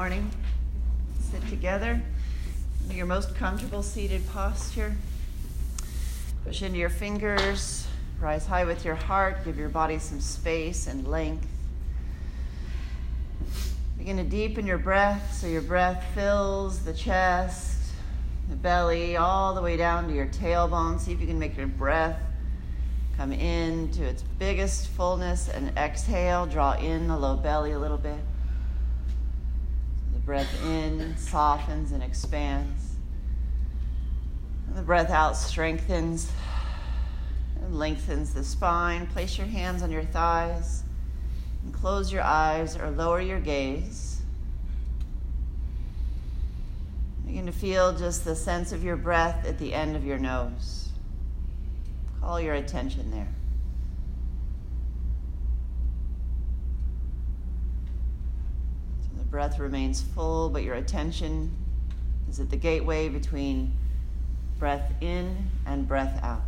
morning. Sit together into your most comfortable seated posture. Push into your fingers, rise high with your heart, give your body some space and length. Begin to deepen your breath so your breath fills the chest, the belly, all the way down to your tailbone. See if you can make your breath come in to its biggest fullness and exhale. Draw in the low belly a little bit. The breath in softens and expands. And the breath out strengthens and lengthens the spine. Place your hands on your thighs and close your eyes or lower your gaze. Begin to feel just the sense of your breath at the end of your nose. Call your attention there. So the breath remains full, but your attention is at the gateway between breath in and breath out.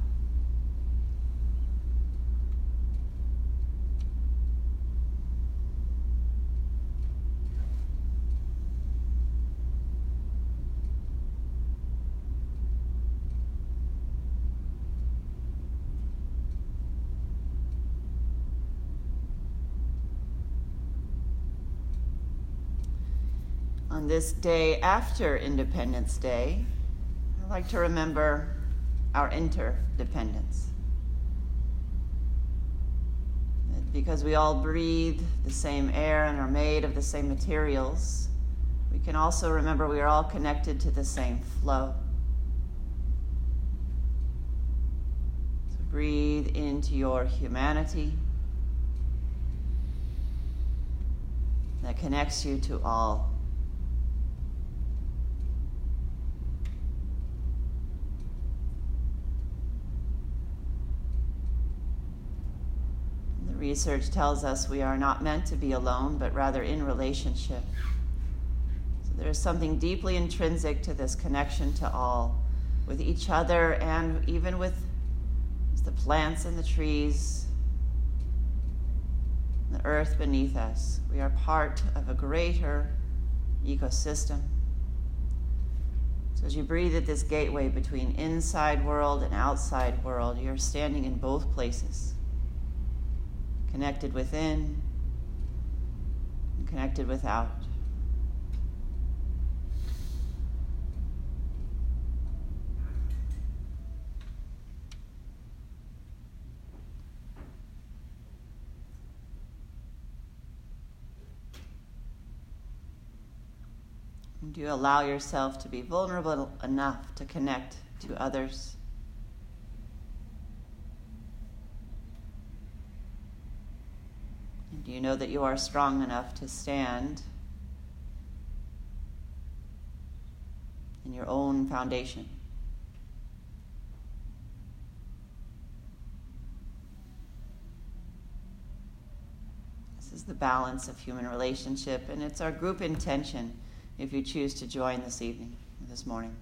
On this day after Independence Day, I like to remember our interdependence. Because we all breathe the same air and are made of the same materials, we can also remember we are all connected to the same flow. So breathe into your humanity that connects you to all. Research tells us we are not meant to be alone, but rather in relationship. So there is something deeply intrinsic to this connection to all, with each other and even with the plants and the trees, the earth beneath us. We are part of a greater ecosystem. So as you breathe at this gateway between inside world and outside world, you're standing in both places connected within, and connected without. do you allow yourself to be vulnerable enough to connect to others? Do you know that you are strong enough to stand in your own foundation? This is the balance of human relationship, and it's our group intention if you choose to join this evening, this morning.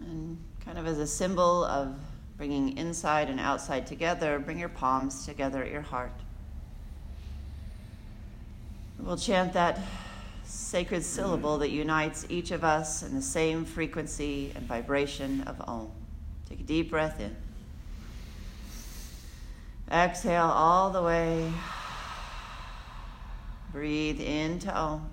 And kind of as a symbol of bringing inside and outside together, bring your palms together at your heart. We'll chant that sacred syllable that unites each of us in the same frequency and vibration of Om. Take a deep breath in. Exhale all the way. Breathe into Om.